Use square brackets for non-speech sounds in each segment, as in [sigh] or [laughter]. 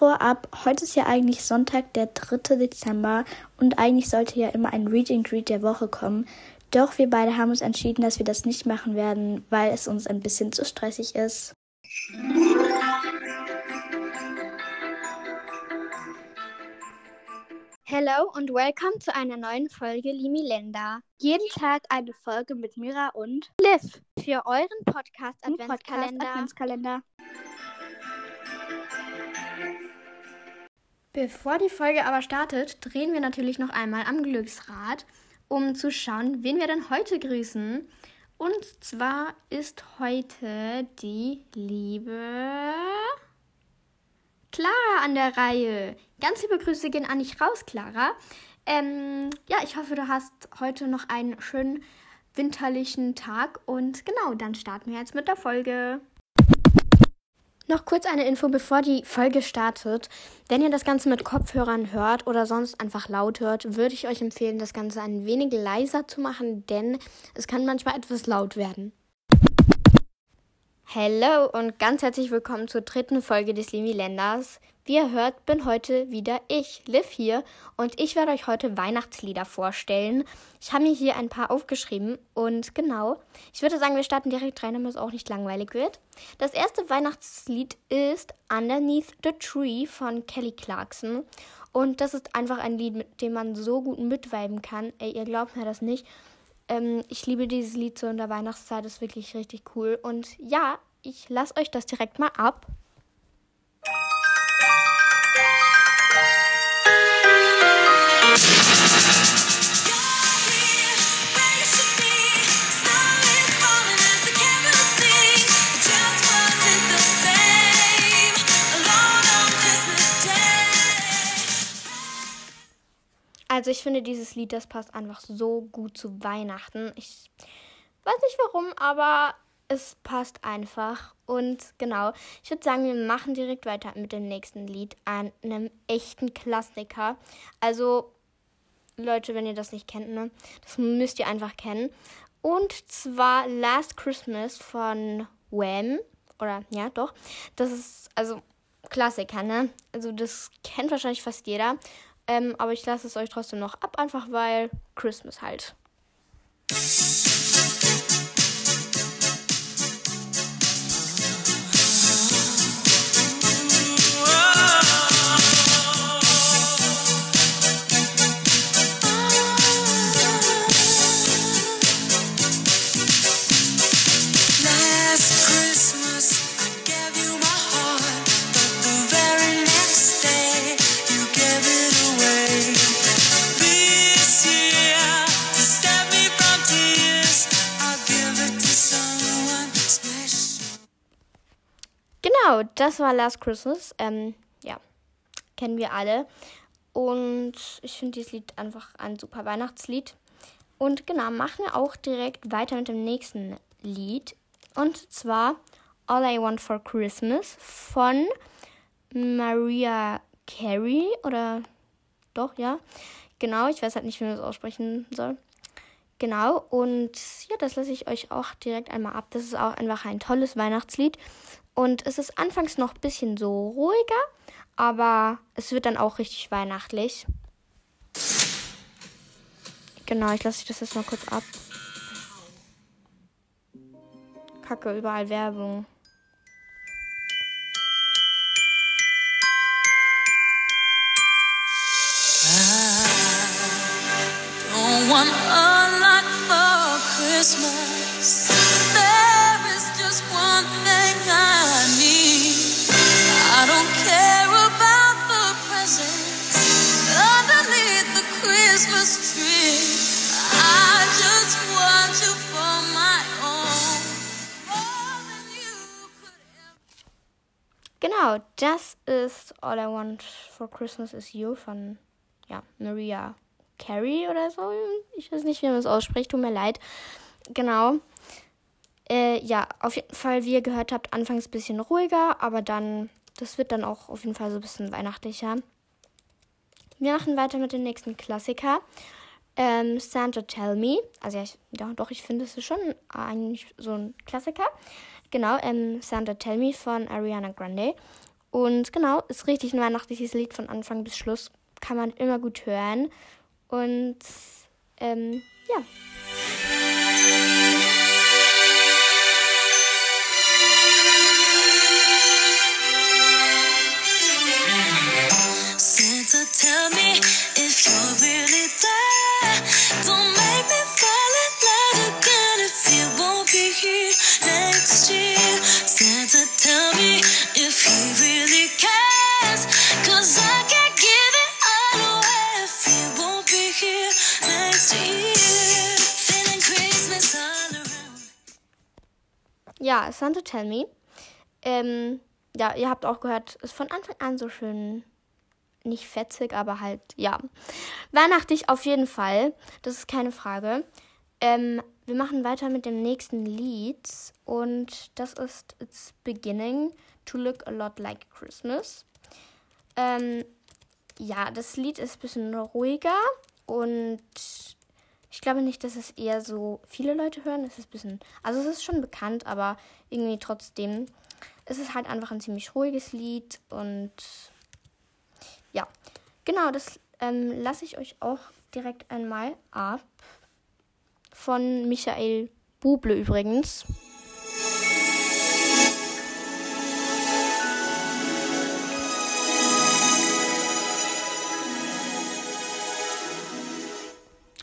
Vorab, heute ist ja eigentlich Sonntag, der 3. Dezember und eigentlich sollte ja immer ein Read and Greet der Woche kommen. Doch wir beide haben uns entschieden, dass wir das nicht machen werden, weil es uns ein bisschen zu stressig ist. Hello und welcome zu einer neuen Folge Limilenda. Jeden Tag eine Folge mit Mira und Liv für euren Podcast Adventskalender. Podcast Adventskalender. Bevor die Folge aber startet, drehen wir natürlich noch einmal am Glücksrad, um zu schauen, wen wir denn heute grüßen. Und zwar ist heute die liebe Clara an der Reihe. Ganz liebe Grüße gehen an dich raus, Clara. Ähm, ja, ich hoffe, du hast heute noch einen schönen winterlichen Tag und genau, dann starten wir jetzt mit der Folge. Noch kurz eine Info, bevor die Folge startet. Wenn ihr das Ganze mit Kopfhörern hört oder sonst einfach laut hört, würde ich euch empfehlen, das Ganze ein wenig leiser zu machen, denn es kann manchmal etwas laut werden. Hallo und ganz herzlich willkommen zur dritten Folge des Limi Länders. Wie ihr hört, bin heute wieder ich, Liv hier, und ich werde euch heute Weihnachtslieder vorstellen. Ich habe mir hier ein paar aufgeschrieben und genau, ich würde sagen, wir starten direkt rein, damit es auch nicht langweilig wird. Das erste Weihnachtslied ist Underneath the Tree von Kelly Clarkson. Und das ist einfach ein Lied, mit dem man so gut mitweiben kann. Ey, ihr glaubt mir das nicht. Ähm, ich liebe dieses Lied so in der Weihnachtszeit, ist wirklich richtig cool. Und ja, ich lasse euch das direkt mal ab. Also ich finde dieses Lied, das passt einfach so gut zu Weihnachten. Ich weiß nicht warum, aber es passt einfach. Und genau, ich würde sagen, wir machen direkt weiter mit dem nächsten Lied, einem echten Klassiker. Also, Leute, wenn ihr das nicht kennt, ne, das müsst ihr einfach kennen. Und zwar Last Christmas von Wham. Oder ja, doch. Das ist also Klassiker, ne? Also das kennt wahrscheinlich fast jeder. Ähm, aber ich lasse es euch trotzdem noch ab, einfach weil Christmas halt. Das war Last Christmas. Ähm, ja, kennen wir alle. Und ich finde dieses Lied einfach ein super Weihnachtslied. Und genau, machen wir auch direkt weiter mit dem nächsten Lied. Und zwar All I Want for Christmas von Maria Carey. Oder doch, ja. Genau, ich weiß halt nicht, wie man das aussprechen soll. Genau, und ja, das lasse ich euch auch direkt einmal ab. Das ist auch einfach ein tolles Weihnachtslied. Und es ist anfangs noch ein bisschen so ruhiger, aber es wird dann auch richtig weihnachtlich. Genau, ich lasse das jetzt mal kurz ab. Kacke, überall Werbung. Genau, das ist All I Want for Christmas is You von ja, Maria Carey oder so. Ich weiß nicht, wie man es ausspricht, tut mir leid. Genau. Äh, ja, auf jeden Fall, wie ihr gehört habt, anfangs ein bisschen ruhiger, aber dann, das wird dann auch auf jeden Fall so ein bisschen weihnachtlicher. Wir machen weiter mit dem nächsten Klassiker. Ähm, Santa Tell Me. Also ja, ich, ja doch, ich finde, es ist schon eigentlich so ein Klassiker. Genau, ähm, Santa Tell Me von Ariana Grande. Und genau, ist richtig ein weihnachtliches Lied von Anfang bis Schluss. Kann man immer gut hören. Und ähm, ja. Ja, Santa, tell me. Ähm, ja, ihr habt auch gehört, ist von Anfang an so schön nicht fetzig, aber halt, ja. Weihnachtlich auf jeden Fall. Das ist keine Frage. Ähm, wir machen weiter mit dem nächsten Lied. Und das ist It's Beginning to Look a Lot Like Christmas. Ähm, ja, das Lied ist ein bisschen ruhiger. Und ich glaube nicht, dass es eher so viele Leute hören. Es ist ein bisschen, also es ist schon bekannt, aber irgendwie trotzdem. Es ist halt einfach ein ziemlich ruhiges Lied und ja, genau, das ähm, lasse ich euch auch direkt einmal ab. Von Michael Buble übrigens.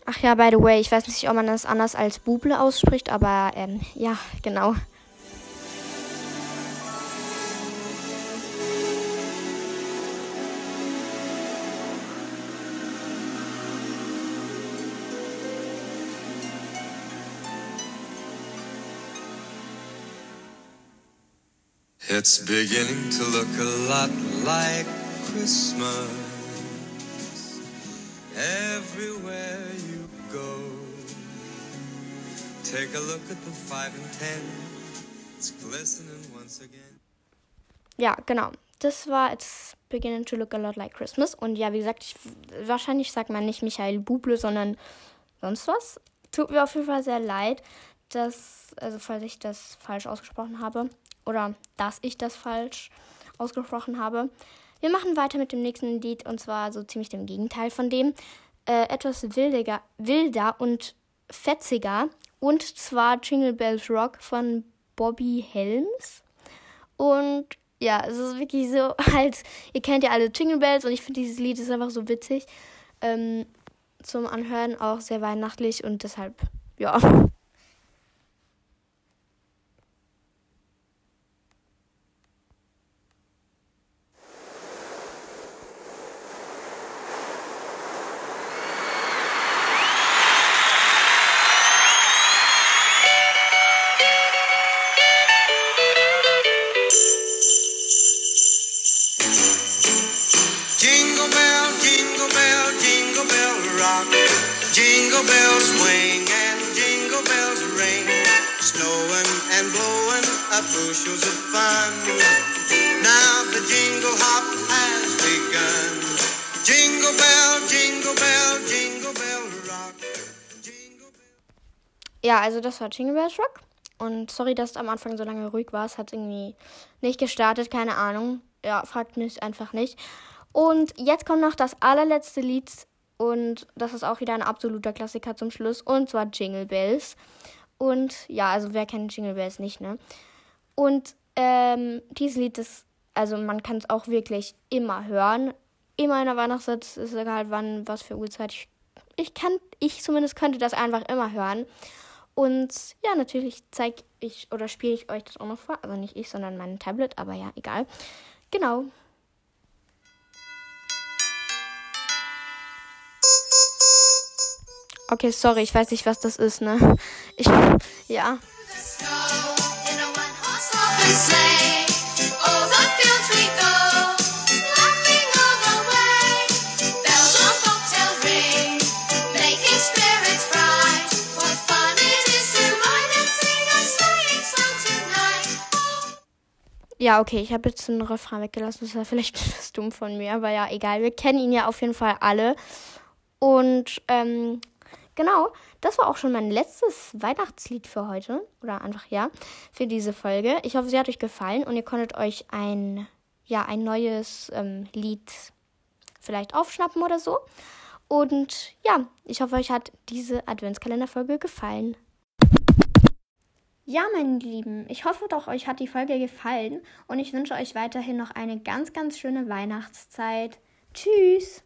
Ach ja, by the way, ich weiß nicht, ob man das anders als Buble ausspricht, aber ähm, ja, genau. It's beginning to look a lot like Christmas everywhere Take a look at the five and ten. It's glistening once again. Ja, genau. Das war It's beginning to look a lot like Christmas. Und ja, wie gesagt, ich, wahrscheinlich sagt man nicht Michael Buble, sondern sonst was. Tut mir auf jeden Fall sehr leid, dass, also falls ich das falsch ausgesprochen habe oder dass ich das falsch ausgesprochen habe. Wir machen weiter mit dem nächsten Lied und zwar so ziemlich dem Gegenteil von dem. Äh, etwas wildiger, wilder und fetziger und zwar Jingle Bells Rock von Bobby Helms. Und ja, es ist wirklich so [laughs] halt, ihr kennt ja alle Jingle Bells und ich finde dieses Lied ist einfach so witzig. Ähm, zum Anhören auch sehr weihnachtlich und deshalb, ja. Ja, also das war Jingle Bells Rock. Und sorry, dass es am Anfang so lange ruhig war. Es hat irgendwie nicht gestartet, keine Ahnung. Ja, fragt mich einfach nicht. Und jetzt kommt noch das allerletzte Lied. Und das ist auch wieder ein absoluter Klassiker zum Schluss. Und zwar Jingle Bells. Und ja, also wer kennt Jingle Bells nicht, ne? Und ähm, dieses Lied ist, also man kann es auch wirklich immer hören. Immer in der Weihnachtszeit ist egal wann, was für Uhrzeit. Ich, ich kann, ich zumindest könnte das einfach immer hören. Und ja, natürlich zeige ich oder spiele ich euch das auch noch vor. Also nicht ich, sondern mein Tablet, aber ja, egal. Genau. Okay, sorry, ich weiß nicht, was das ist, ne? Ich, ja. Ja, okay, ich habe jetzt einen Refrain weggelassen. Das war vielleicht [laughs] etwas dumm von mir, aber ja, egal. Wir kennen ihn ja auf jeden Fall alle. Und ähm, genau, das war auch schon mein letztes Weihnachtslied für heute. Oder einfach ja, für diese Folge. Ich hoffe, sie hat euch gefallen und ihr konntet euch ein, ja ein neues ähm, Lied vielleicht aufschnappen oder so. Und ja, ich hoffe, euch hat diese Adventskalenderfolge gefallen. Ja, meine Lieben, ich hoffe doch, euch hat die Folge gefallen und ich wünsche euch weiterhin noch eine ganz, ganz schöne Weihnachtszeit. Tschüss!